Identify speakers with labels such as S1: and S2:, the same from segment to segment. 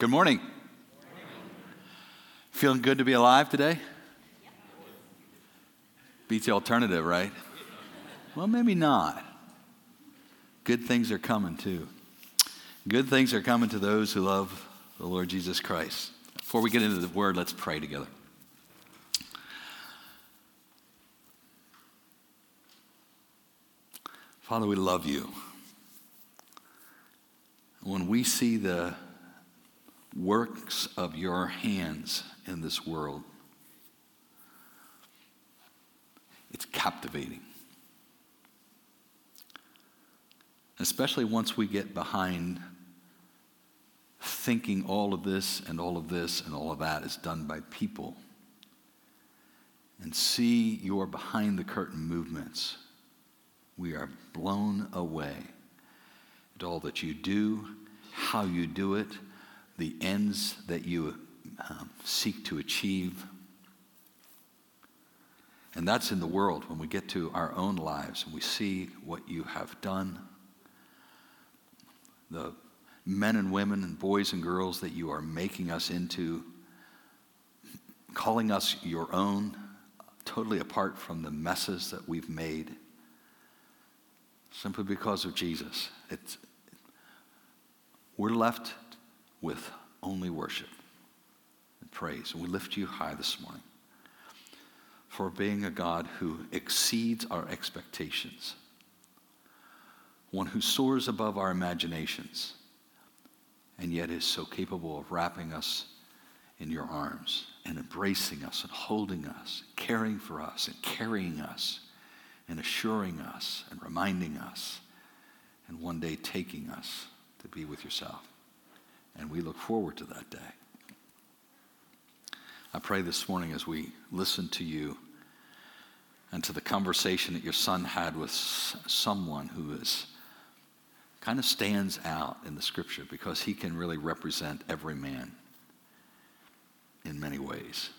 S1: Good morning. Feeling good to be alive today? Beats the alternative, right? Well, maybe not. Good things are coming too. Good things are coming to those who love the Lord Jesus Christ. Before we get into the word, let's pray together. Father, we love you. When we see the works of your hands in this world, it's captivating. Especially once we get behind thinking all of this and all of this and all of that is done by people and see your behind the curtain movements, we are blown away at all that you do, how you do it, the ends that you um, seek to achieve. And that's in the world when we get to our own lives and we see what you have done, the men and women and boys and girls that you are making us into, calling us your own, totally apart from the messes that we've made, simply because of Jesus. It's, we're left with only worship and praise. And we lift you high this morning for being a God who exceeds our expectations, one who soars above our imaginations and yet is so capable of wrapping us in your arms and embracing us and holding us, caring for us and carrying us and assuring us and reminding us and one day taking us to be with yourself. And we look forward to that day. I pray this morning as we listen to you and to the conversation that your son had with someone who is kind of stands out in the scripture because he can really represent every man in many ways.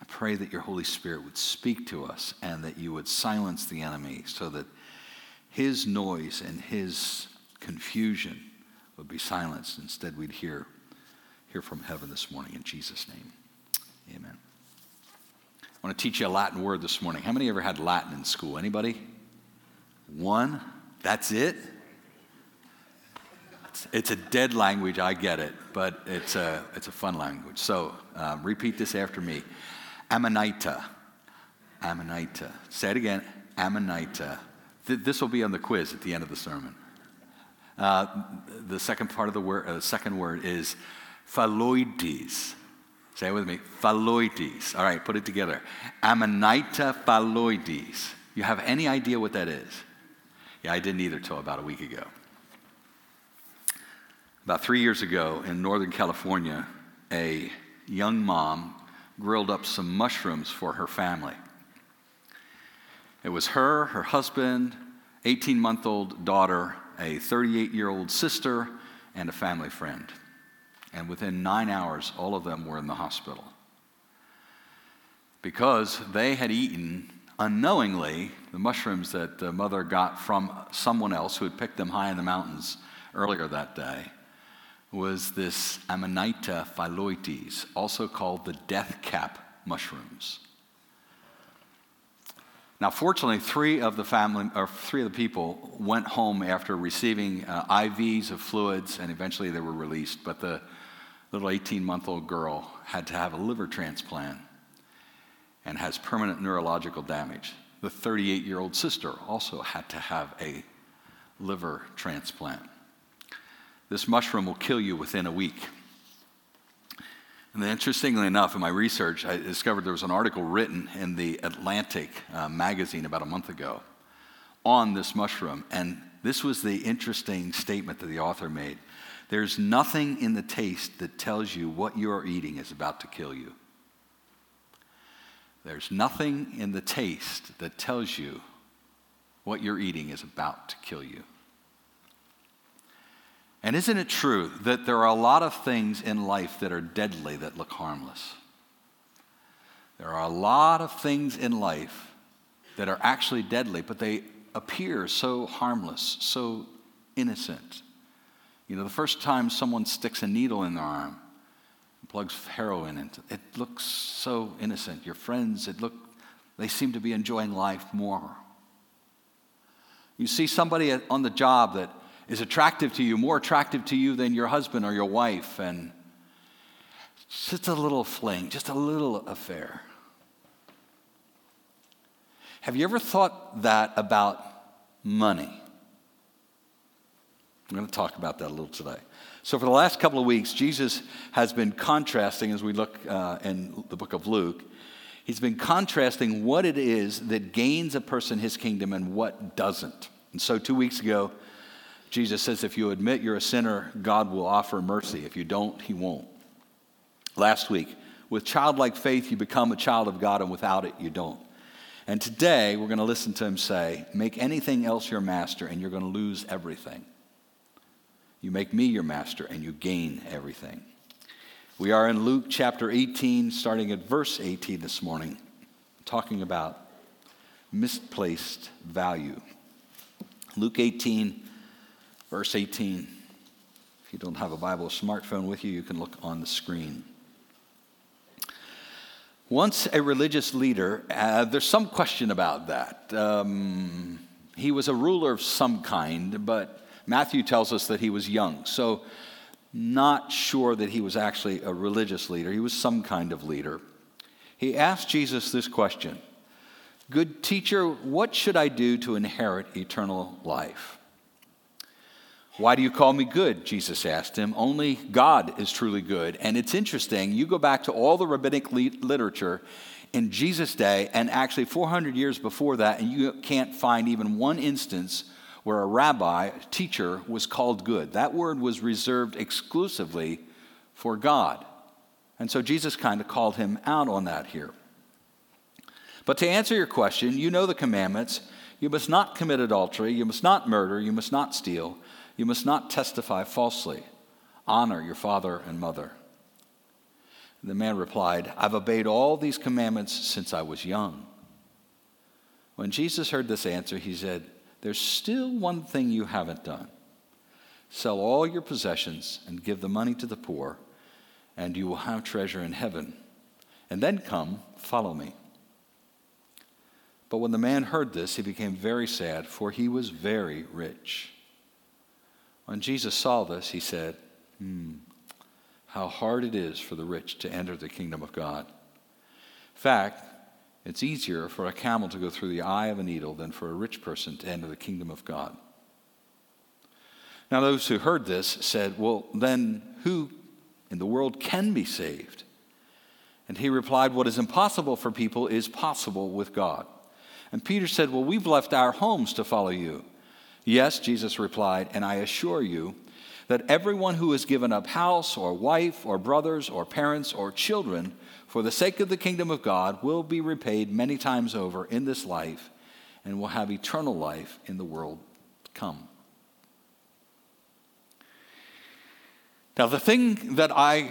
S1: I pray that your Holy Spirit would speak to us and that you would silence the enemy so that his noise and his confusion would be silenced. Instead, we'd hear, hear from heaven this morning in Jesus' name. Amen. I want to teach you a Latin word this morning. How many ever had Latin in school? Anybody? One? That's it? It's, a dead language, I get it, but it's a, it's a fun language. So um, repeat this after me Amanita. Amanita. Say it again. Amanita. Th- this will be on the quiz at the end of the sermon. Uh, the second part of the word, uh, second word is phalloides. Say it with me. Phalloides. All right, put it together. Amanita phalloides. You have any idea what that is? Yeah, I didn't either till about a week ago. About three years ago in Northern California, a young mom grilled up some mushrooms for her family. It was her, her husband, 18 month old daughter, a 38 year old sister, and a family friend. And within nine hours, all of them were in the hospital because they had eaten unknowingly the mushrooms that the mother got from someone else who had picked them high in the mountains earlier that day was this Amanita phalloides, also called the death cap mushrooms. Now, fortunately, three of the family, or three of the people, went home after receiving uh, IVs of fluids, and eventually they were released. But the little 18-month-old girl had to have a liver transplant and has permanent neurological damage. The 38-year-old sister also had to have a liver transplant. This mushroom will kill you within a week. And then, interestingly enough, in my research, I discovered there was an article written in the Atlantic uh, magazine about a month ago on this mushroom. And this was the interesting statement that the author made. There's nothing in the taste that tells you what you're eating is about to kill you. There's nothing in the taste that tells you what you're eating is about to kill you. And isn't it true that there are a lot of things in life that are deadly that look harmless? There are a lot of things in life that are actually deadly, but they appear so harmless, so innocent. You know, the first time someone sticks a needle in their arm, plugs heroin into it. looks so innocent. Your friends, it look, they seem to be enjoying life more. You see somebody on the job that is attractive to you, more attractive to you than your husband or your wife, and just a little fling, just a little affair. Have you ever thought that about money? I'm going to talk about that a little today. So, for the last couple of weeks, Jesus has been contrasting, as we look uh, in the book of Luke, he's been contrasting what it is that gains a person his kingdom and what doesn't. And so, two weeks ago, Jesus says, if you admit you're a sinner, God will offer mercy. If you don't, he won't. Last week, with childlike faith, you become a child of God, and without it, you don't. And today, we're going to listen to him say, Make anything else your master, and you're going to lose everything. You make me your master, and you gain everything. We are in Luke chapter 18, starting at verse 18 this morning, talking about misplaced value. Luke 18, verse 18. If you don't have a Bible or smartphone with you, you can look on the screen. Once a religious leader, uh, there's some question about that. Um, he was a ruler of some kind, but Matthew tells us that he was young. So, not sure that he was actually a religious leader. He was some kind of leader. He asked Jesus this question Good teacher, what should I do to inherit eternal life? Why do you call me good? Jesus asked him. Only God is truly good. And it's interesting, you go back to all the rabbinic literature in Jesus' day, and actually 400 years before that, and you can't find even one instance where a rabbi, teacher, was called good. That word was reserved exclusively for God. And so Jesus kind of called him out on that here. But to answer your question, you know the commandments. You must not commit adultery. You must not murder. You must not steal. You must not testify falsely. Honor your father and mother. The man replied, I've obeyed all these commandments since I was young. When Jesus heard this answer, he said, There's still one thing you haven't done. Sell all your possessions and give the money to the poor, and you will have treasure in heaven. And then come, follow me. But when the man heard this, he became very sad, for he was very rich. When Jesus saw this, he said, Hmm, how hard it is for the rich to enter the kingdom of God. In fact, it's easier for a camel to go through the eye of a needle than for a rich person to enter the kingdom of God. Now, those who heard this said, Well, then who in the world can be saved? And he replied, What is impossible for people is possible with God. And Peter said, Well, we've left our homes to follow you. Yes, Jesus replied, and I assure you that everyone who has given up house or wife or brothers or parents or children for the sake of the kingdom of God will be repaid many times over in this life and will have eternal life in the world to come. Now, the thing that I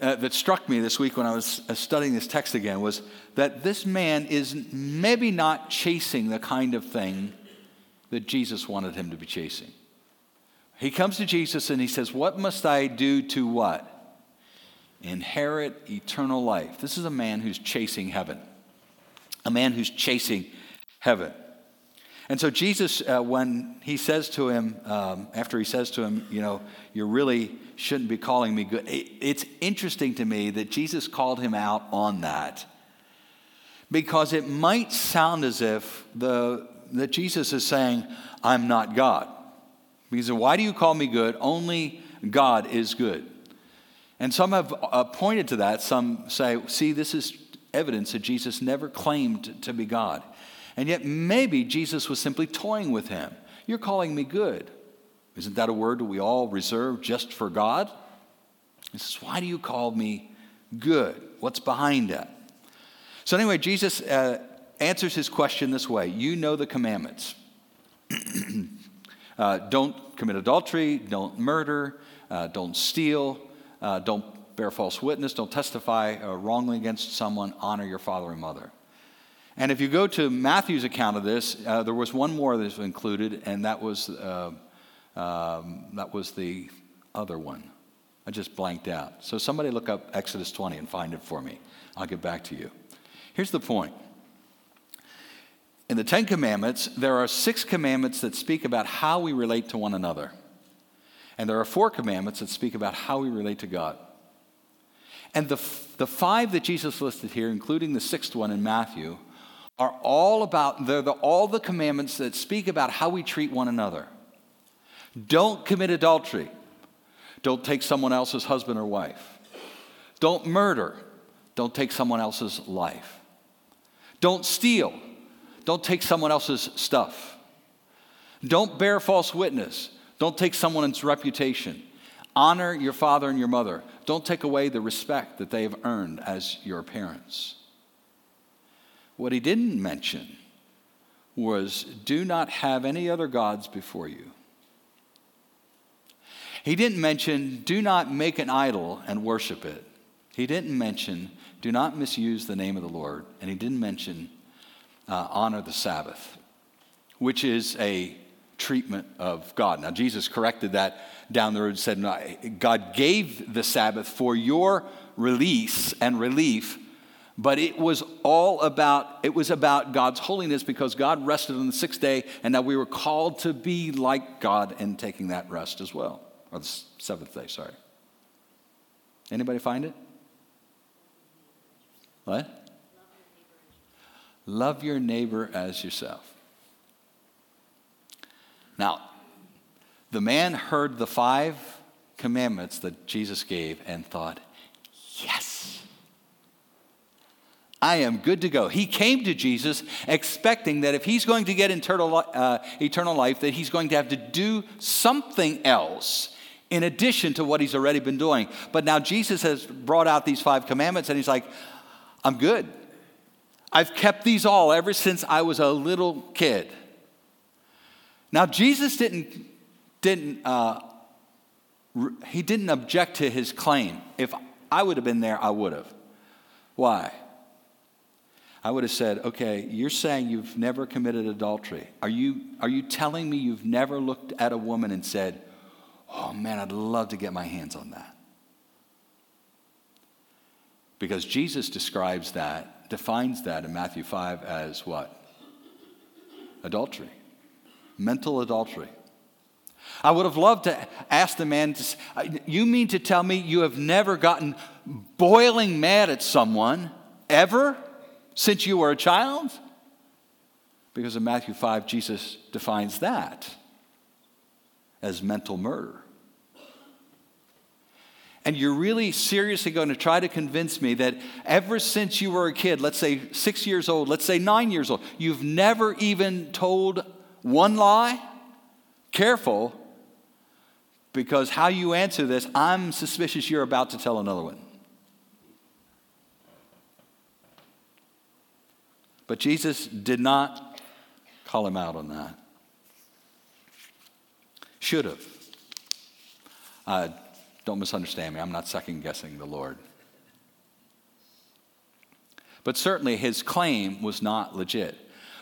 S1: uh, that struck me this week when I was uh, studying this text again was that this man is maybe not chasing the kind of thing that Jesus wanted him to be chasing. He comes to Jesus and he says, What must I do to what? Inherit eternal life. This is a man who's chasing heaven, a man who's chasing heaven. And so, Jesus, uh, when he says to him, um, after he says to him, You know, you really shouldn't be calling me good, it, it's interesting to me that Jesus called him out on that because it might sound as if the, that Jesus is saying, I'm not God. He Because why do you call me good? Only God is good. And some have uh, pointed to that. Some say, see, this is evidence that Jesus never claimed to be God. And yet, maybe Jesus was simply toying with him. You're calling me good. Isn't that a word we all reserve just for God? He says, Why do you call me good? What's behind that? So, anyway, Jesus uh, answers his question this way You know the commandments. uh, don't commit adultery, don't murder, uh, don't steal, uh, don't bear false witness, don't testify uh, wrongly against someone, honor your father and mother. And if you go to Matthew's account of this, uh, there was one more that was included, and that was, uh, um, that was the other one. I just blanked out. So somebody look up Exodus 20 and find it for me. I'll get back to you. Here's the point. In the Ten Commandments, there are six commandments that speak about how we relate to one another. And there are four commandments that speak about how we relate to God. And the, the five that Jesus listed here, including the sixth one in Matthew, are all about, they're the, all the commandments that speak about how we treat one another. Don't commit adultery. Don't take someone else's husband or wife. Don't murder. Don't take someone else's life. Don't steal. Don't take someone else's stuff. Don't bear false witness. Don't take someone's reputation. Honor your father and your mother. Don't take away the respect that they have earned as your parents. What he didn't mention was do not have any other gods before you. He didn't mention do not make an idol and worship it. He didn't mention do not misuse the name of the Lord. And he didn't mention uh, honor the Sabbath, which is a treatment of God. Now, Jesus corrected that down the road and said, no, God gave the Sabbath for your release and relief, but it was all about, it was about God's holiness because God rested on the sixth day, and now we were called to be like God in taking that rest as well. Or the seventh day, sorry. Anybody find it? What? Love your neighbor as yourself. Now, the man heard the five commandments that Jesus gave and thought, yes, I am good to go. He came to Jesus expecting that if he's going to get eternal, uh, eternal life, that he's going to have to do something else in addition to what he's already been doing. But now Jesus has brought out these five commandments and he's like, I'm good. I've kept these all ever since I was a little kid. Now, Jesus didn't, didn't, uh, he didn't object to his claim. If I would have been there, I would have. Why? I would have said, okay, you're saying you've never committed adultery. Are you, are you telling me you've never looked at a woman and said, oh man, I'd love to get my hands on that? Because Jesus describes that, defines that in Matthew 5 as what? Adultery mental adultery. I would have loved to ask the man, to, You mean to tell me you have never gotten boiling mad at someone ever since you were a child? Because in Matthew 5, Jesus defines that as mental murder. And you're really seriously going to try to convince me that ever since you were a kid, let's say six years old, let's say nine years old, you've never even told one lie, careful, because how you answer this, I'm suspicious you're about to tell another one. But Jesus did not call him out on that. Should have. Uh, don't misunderstand me. I'm not second guessing the Lord. But certainly his claim was not legit.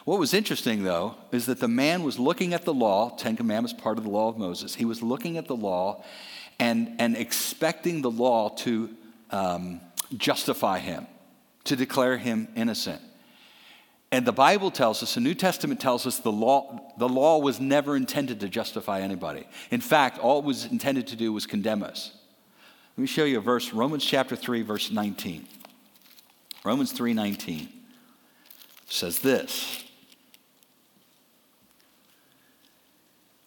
S1: What was interesting, though, is that the man was looking at the law, Ten Commandments, part of the law of Moses. He was looking at the law and, and expecting the law to um, justify him, to declare him innocent. And the Bible tells us, the New Testament tells us, the law, the law was never intended to justify anybody. In fact, all it was intended to do was condemn us. Let me show you a verse, Romans chapter 3, verse 19. Romans 3 19 says this.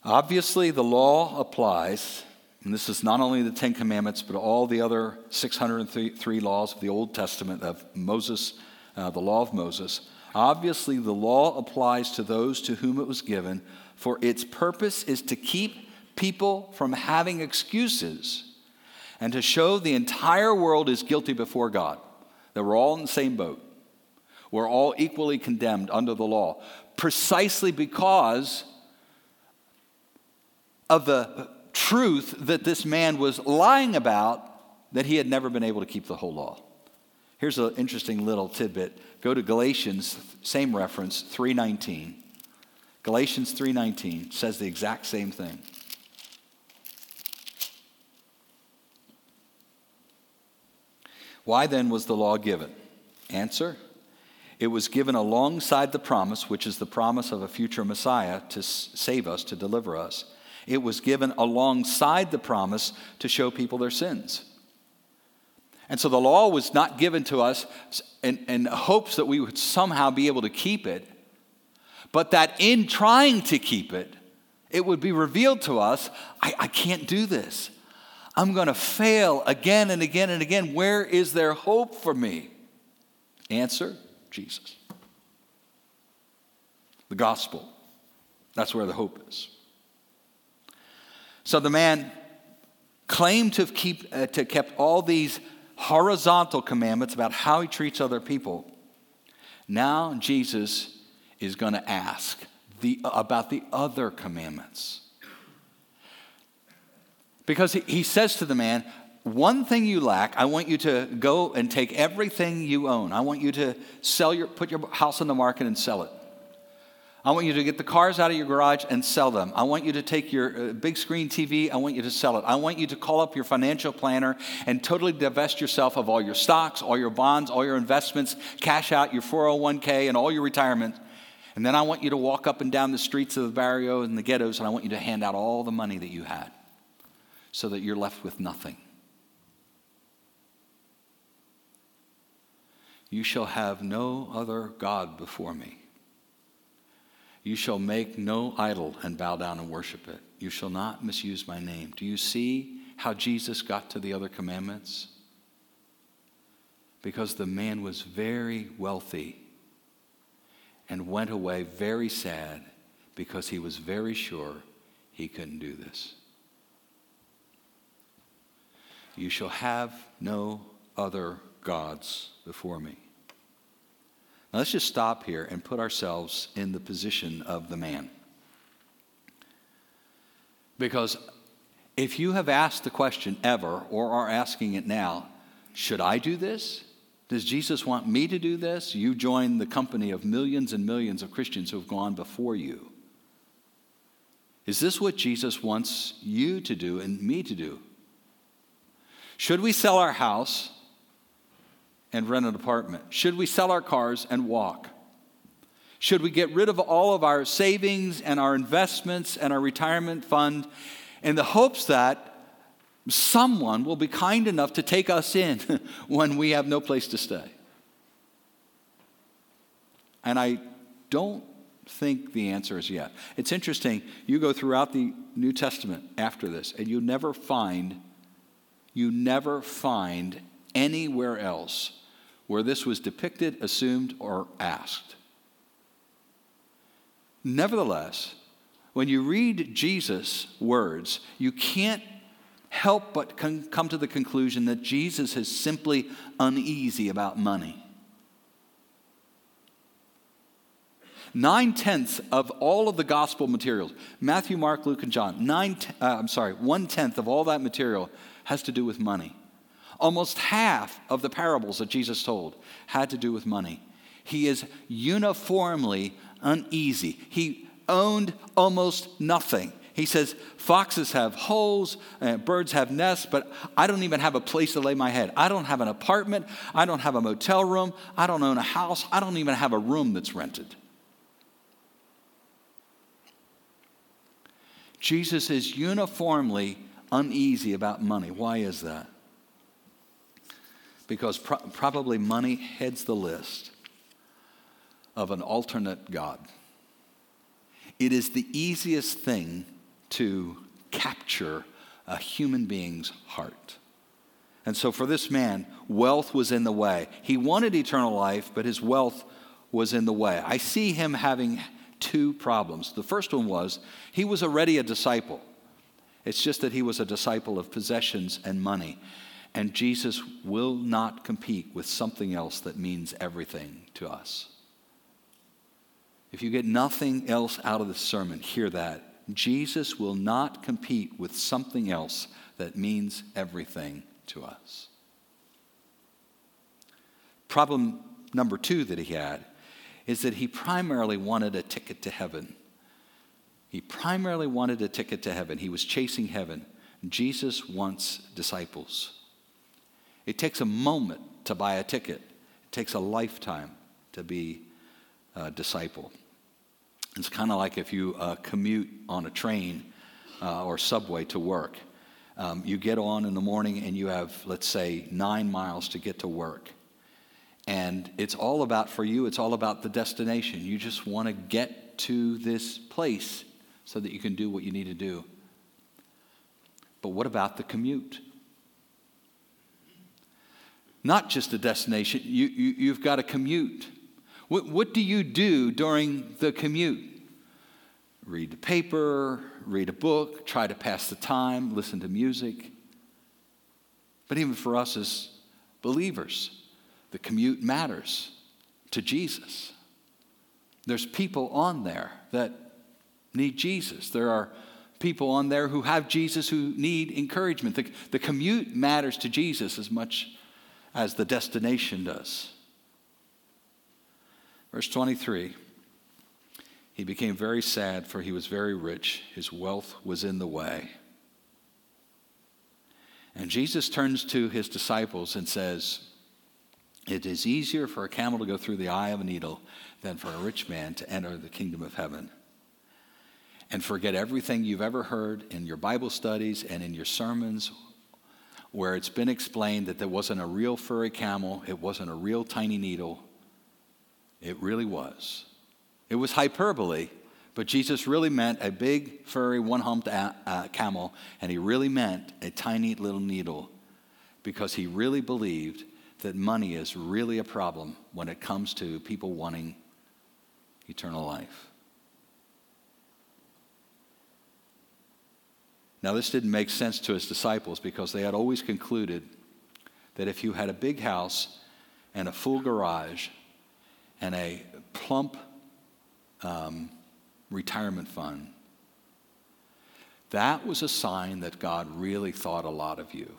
S1: Obviously, the law applies, and this is not only the Ten Commandments, but all the other 603 laws of the Old Testament of Moses, uh, the law of Moses. Obviously, the law applies to those to whom it was given, for its purpose is to keep people from having excuses and to show the entire world is guilty before God, that we're all in the same boat. We're all equally condemned under the law, precisely because of the truth that this man was lying about that he had never been able to keep the whole law. Here's an interesting little tidbit. Go to Galatians, same reference, 319. Galatians 3:19 says the exact same thing. Why then was the law given? Answer It was given alongside the promise, which is the promise of a future Messiah to save us, to deliver us. It was given alongside the promise to show people their sins. And so the law was not given to us in, in hopes that we would somehow be able to keep it, but that in trying to keep it, it would be revealed to us I, I can't do this. I'm going to fail again and again and again. Where is there hope for me? Answer Jesus. The gospel. That's where the hope is. So the man claimed to have keep, uh, to kept all these horizontal commandments about how he treats other people. Now Jesus is going to ask the, about the other commandments. Because he, says to the man, one thing you lack, I want you to go and take everything you own. I want you to sell your, put your house on the market and sell it. I want you to get the cars out of your garage and sell them. I want you to take your uh, big screen TV, I want you to sell it. I want you to call up your financial planner and totally divest yourself of all your stocks, all your bonds, all your investments, cash out your 401k and all your retirement. And then I want you to walk up and down the streets of the barrio and the ghettos, and I want you to hand out all the money that you had so that you're left with nothing. You shall have no other God before me. You shall make no idol and bow down and worship it. You shall not misuse my name. Do you see how Jesus got to the other commandments? Because the man was very wealthy and went away very sad because he was very sure he couldn't do this. You shall have no other gods before me. Now let's just stop here and put ourselves in the position of the man. Because if you have asked the question ever or are asking it now, should I do this? Does Jesus want me to do this? You join the company of millions and millions of Christians who have gone before you. Is this what Jesus wants you to do and me to do? Should we sell our house and rent an apartment? Should we sell our cars and walk? Should we get rid of all of our savings and our investments and our retirement fund in the hopes that someone will be kind enough to take us in when we have no place to stay? And I don't think the answer is yet. It's interesting, you go throughout the New Testament after this, and you never find, you never find anywhere else where this was depicted, assumed, or asked. Nevertheless, when you read Jesus' words, you can't help but come to the conclusion that Jesus is simply uneasy about money. Nine tenths of all of the gospel materials, Matthew, Mark, Luke, and John, nine, uh, I'm sorry, one tenth of all that material has to do with money. Almost half of the parables that Jesus told had to do with money. He is uniformly uneasy. He owned almost nothing. He says, Foxes have holes, uh, birds have nests, but I don't even have a place to lay my head. I don't have an apartment. I don't have a motel room. I don't own a house. I don't even have a room that's rented. Jesus is uniformly uneasy about money. Why is that? Because pro- probably money heads the list of an alternate God. It is the easiest thing to capture a human being's heart. And so for this man, wealth was in the way. He wanted eternal life, but his wealth was in the way. I see him having two problems. The first one was he was already a disciple. It's just that he was a disciple of possessions and money. And Jesus will not compete with something else that means everything to us. If you get nothing else out of the sermon, hear that. Jesus will not compete with something else that means everything to us. Problem number two that he had is that he primarily wanted a ticket to heaven. He primarily wanted a ticket to heaven. He was chasing heaven. Jesus wants disciples. It takes a moment to buy a ticket. It takes a lifetime to be a disciple. It's kind of like if you uh, commute on a train uh, or subway to work. Um, you get on in the morning and you have, let's say, nine miles to get to work. And it's all about, for you, it's all about the destination. You just want to get to this place so that you can do what you need to do. But what about the commute? Not just a destination, you, you, have got a commute. What, what do you do during the commute? Read the paper, read a book, try to pass the time, listen to music. But even for us as believers, the commute matters to Jesus. There's people on there that need Jesus. There are people on there who have Jesus who need encouragement. The, the commute matters to Jesus as much as the destination does. Verse 23 He became very sad, for he was very rich. His wealth was in the way. And Jesus turns to his disciples and says, It is easier for a camel to go through the eye of a needle than for a rich man to enter the kingdom of heaven. And forget everything you've ever heard in your Bible studies and in your sermons where it's been explained that there wasn't a real furry camel, it wasn't a real tiny needle, it really was. It was hyperbole, but Jesus really meant a big, furry, one humped camel, and he really meant a tiny little needle because he really believed that money is really a problem when it comes to people wanting eternal life. Now, this didn't make sense to his disciples because they had always concluded that if you had a big house and a full garage and a plump um, retirement fund, that was a sign that God really thought a lot of you.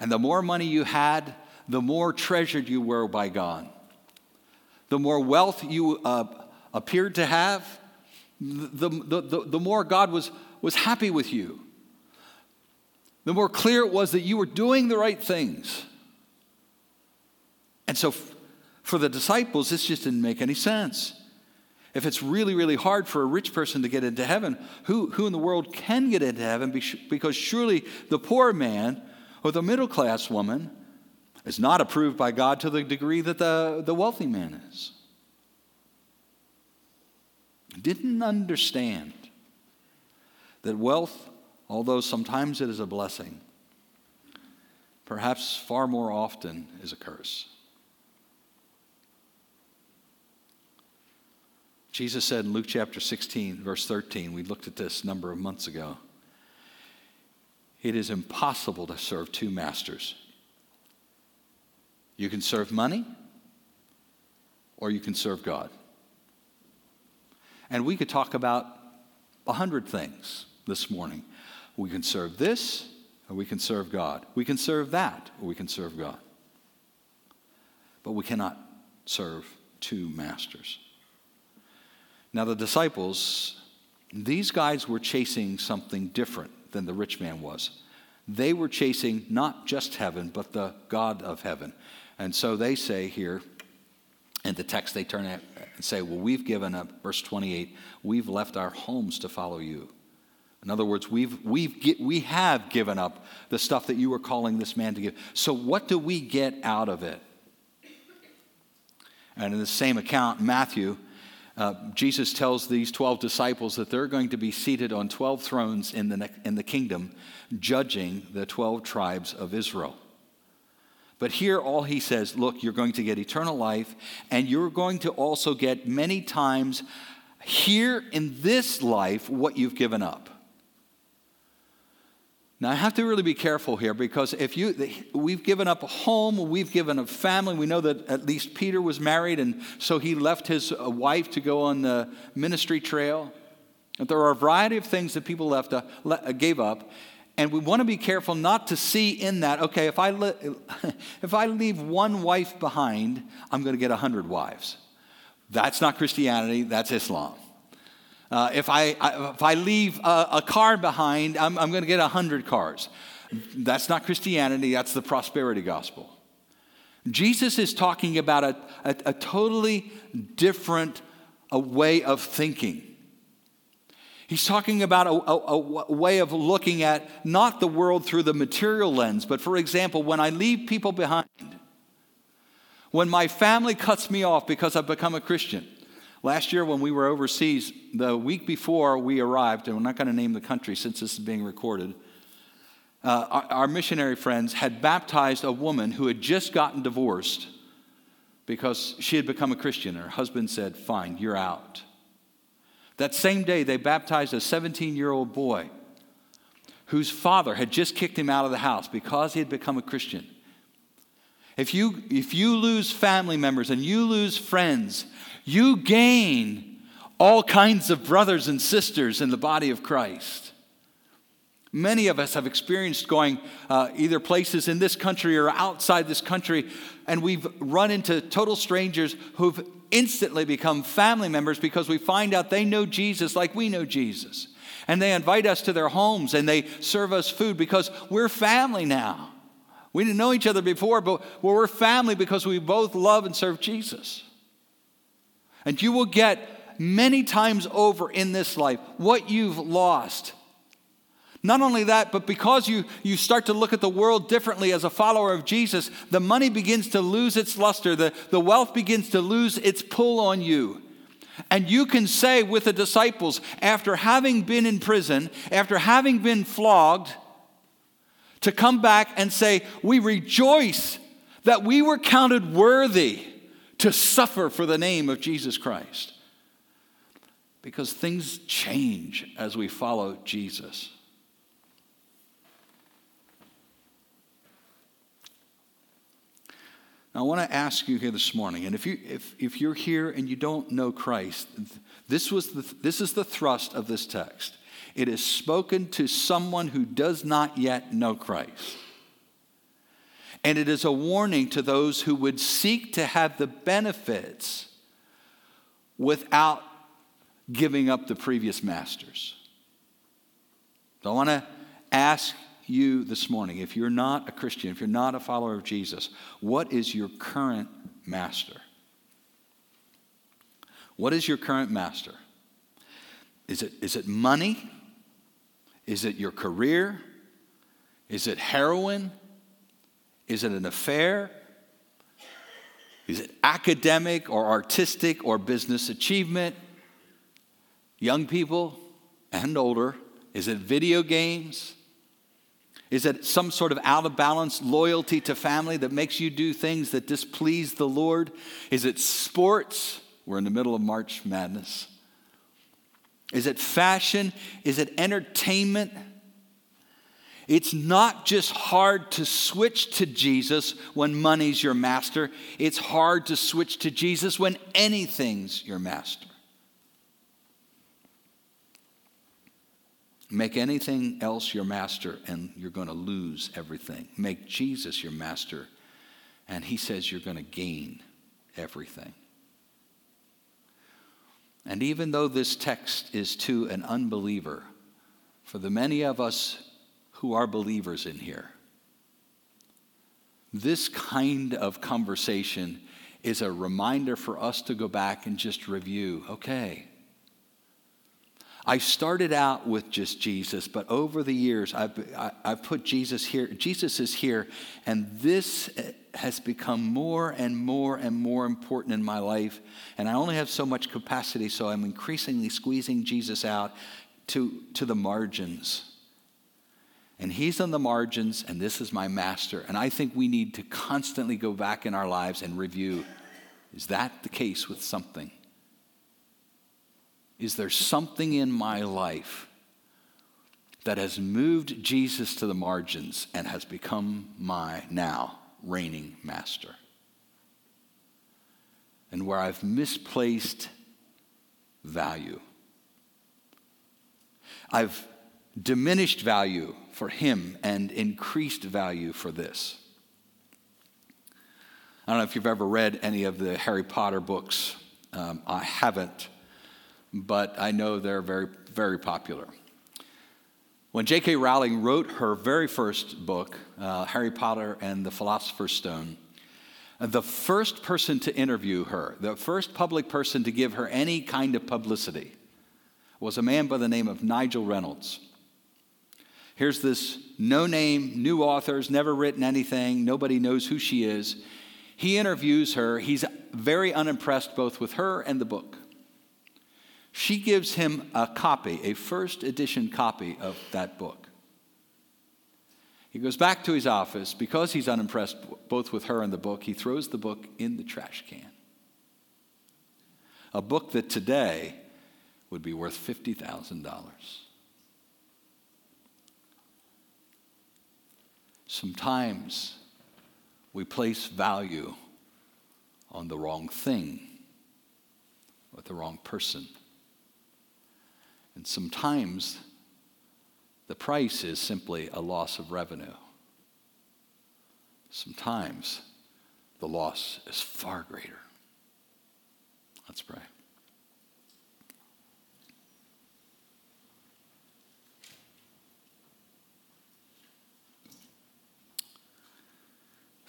S1: And the more money you had, the more treasured you were by God. The more wealth you uh, appeared to have, the, the, the, the more God was, was happy with you. The more clear it was that you were doing the right things. And so for the disciples, this just didn't make any sense. If it's really, really hard for a rich person to get into heaven, who, who in the world can get into heaven? Because surely the poor man or the middle class woman is not approved by God to the degree that the, the wealthy man is. Didn't understand that wealth, although sometimes it is a blessing, perhaps far more often is a curse. Jesus said in Luke chapter 16, verse 13, we looked at this a number of months ago. It is impossible to serve two masters. You can serve money or you can serve God. And we could talk about a hundred things this morning. We can serve this or we can serve God. We can serve that or we can serve God. But we cannot serve two masters. Now, the disciples, these guys were chasing something different than the rich man was. They were chasing not just heaven, but the God of heaven. And so they say here, in the text, they turn and say, Well, we've given up, verse 28, we've left our homes to follow you. In other words, we've, we've, we have given up the stuff that you were calling this man to give. So, what do we get out of it? And in the same account, Matthew uh, Jesus tells these 12 disciples that they're going to be seated on 12 thrones in the, in the kingdom, judging the 12 tribes of Israel. But here, all he says look, you're going to get eternal life, and you're going to also get many times here in this life what you've given up. Now, I have to really be careful here because if you, we've given up a home, we've given up family. We know that at least Peter was married, and so he left his uh, wife to go on the ministry trail. But there are a variety of things that people left, uh, uh, gave up, and we want to be careful not to see in that, okay, if I, if I leave one wife behind, I'm going to get a hundred wives. That's not Christianity, that's Islam. Uh, if, I, I, if I leave a, a car behind, I'm, I'm going to get 100 cars. That's not Christianity, that's the prosperity gospel. Jesus is talking about a, a, a totally different a way of thinking. He's talking about a, a, a, way of looking at not the world through the material lens, but for example, when I leave people behind, when my family cuts me off because I've become a Christian. Last year, when we were overseas, the week before we arrived, and we're not going to name the country since this is being recorded, uh, our, our missionary friends had baptized a woman who had just gotten divorced because she had become a Christian. Her husband said, Fine, you're out. That same day, they baptized a 17 year old boy whose father had just kicked him out of the house because he had become a Christian. If you, if you lose family members and you lose friends, you gain all kinds of brothers and sisters in the body of Christ. Many of us have experienced going uh, either places in this country or outside this country, and we've run into total strangers who've instantly become family members because we find out they know Jesus like we know Jesus. And they invite us to their homes and they serve us food because we're family now. We didn't know each other before, but we're family because we both love and serve Jesus. And you will get many times over in this life what you've lost. Not only that, but because you, you start to look at the world differently as a follower of Jesus, the money begins to lose its luster, the, the wealth begins to lose its pull on you. And you can say with the disciples, after having been in prison, after having been flogged, to come back and say, We rejoice that we were counted worthy to suffer for the name of Jesus Christ. Because things change as we follow Jesus. Now, I want to ask you here this morning, and if, you, if, if you're here and you don't know Christ, this, was the, this is the thrust of this text. It is spoken to someone who does not yet know Christ. And it is a warning to those who would seek to have the benefits without giving up the previous masters. So I want to ask you this morning if you're not a Christian, if you're not a follower of Jesus, what is your current master? What is your current master? Is it, is it money? Is it your career? Is it heroin? Is it an affair? Is it academic or artistic or business achievement? Young people and older, is it video games? Is it some sort of out of balance loyalty to family that makes you do things that displease the Lord? Is it sports? We're in the middle of March Madness. Is it fashion? Is it entertainment? It's not just hard to switch to Jesus when money's your master. It's hard to switch to Jesus when anything's your master. Make anything else your master, and you're going to lose everything. Make Jesus your master, and he says you're going to gain everything. And even though this text is to an unbeliever, for the many of us who are believers in here, this kind of conversation is a reminder for us to go back and just review okay, I started out with just Jesus, but over the years, I've, I, have put Jesus here. Jesus is here, and this has become more and more and more important in my life. And I only have so much capacity, so I'm increasingly squeezing Jesus out to, to the margins. And he's on the margins, and this is my master. And I think we need to constantly go back in our lives and review is that the case with something? Is there something in my life that has moved Jesus to the margins and has become my now reigning master? And where I've misplaced value. I've diminished value for him and increased value for this. I don't know if you've ever read any of the Harry Potter books. Um, I haven't but I know they're very, very popular. When J.K. Rowling wrote her very first book, uh, Harry Potter and the Philosopher's Stone, The first person to interview her, the first public person to give her any kind of publicity, was a man by the name of Nigel Reynolds. Here's this no name, new authors, never written anything, nobody knows who she is. He interviews her. He's very unimpressed both with her and the book. She gives him a copy, a first edition copy of that book. He goes back to his office. Because he's unimpressed both with her and the book, he throws the book in the trash can. A book that today would be worth $50,000. Sometimes we place value on the wrong thing with the wrong person. And sometimes the price is simply a loss of revenue. Sometimes the loss is far greater. Let's pray.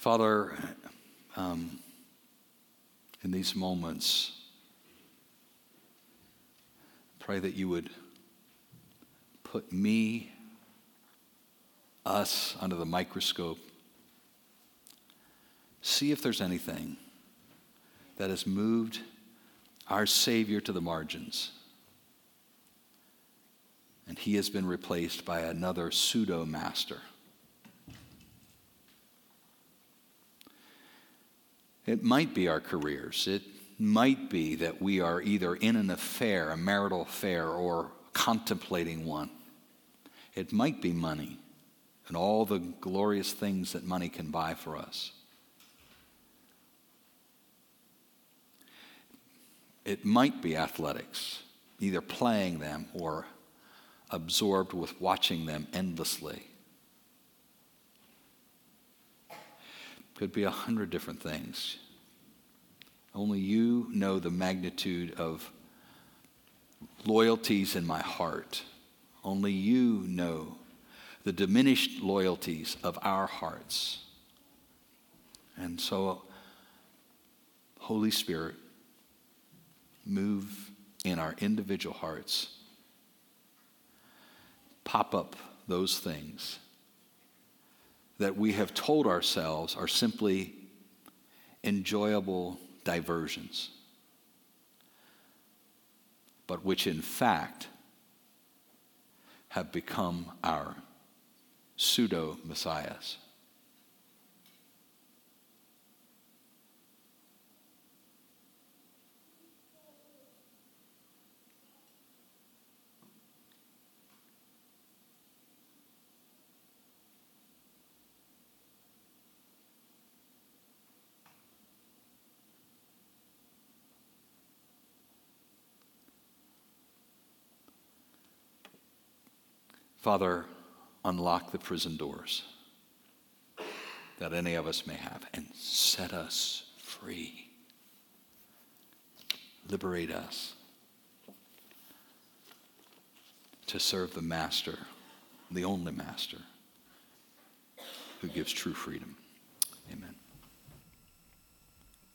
S1: Father, um, in these moments, pray that you would put me, us, under the microscope. See if there's anything that has moved our Savior to the margins. And he has been replaced by another pseudo master. It might be our careers. It might be that we are either in an affair, a marital affair, or contemplating one. It might be money and all the glorious things that money can buy for us. It might be athletics, either playing them or absorbed with watching them endlessly. Could be a hundred different things. Only you know the magnitude of loyalties in my heart. Only you know the diminished loyalties of our hearts. And so, Holy Spirit, move in our individual hearts. Pop up those things that we have told ourselves are simply enjoyable diversions, but which in fact have become our pseudo messiahs. Father, unlock the prison doors that any of us may have and set us free. Liberate us to serve the Master, the only Master, who gives true freedom. Amen.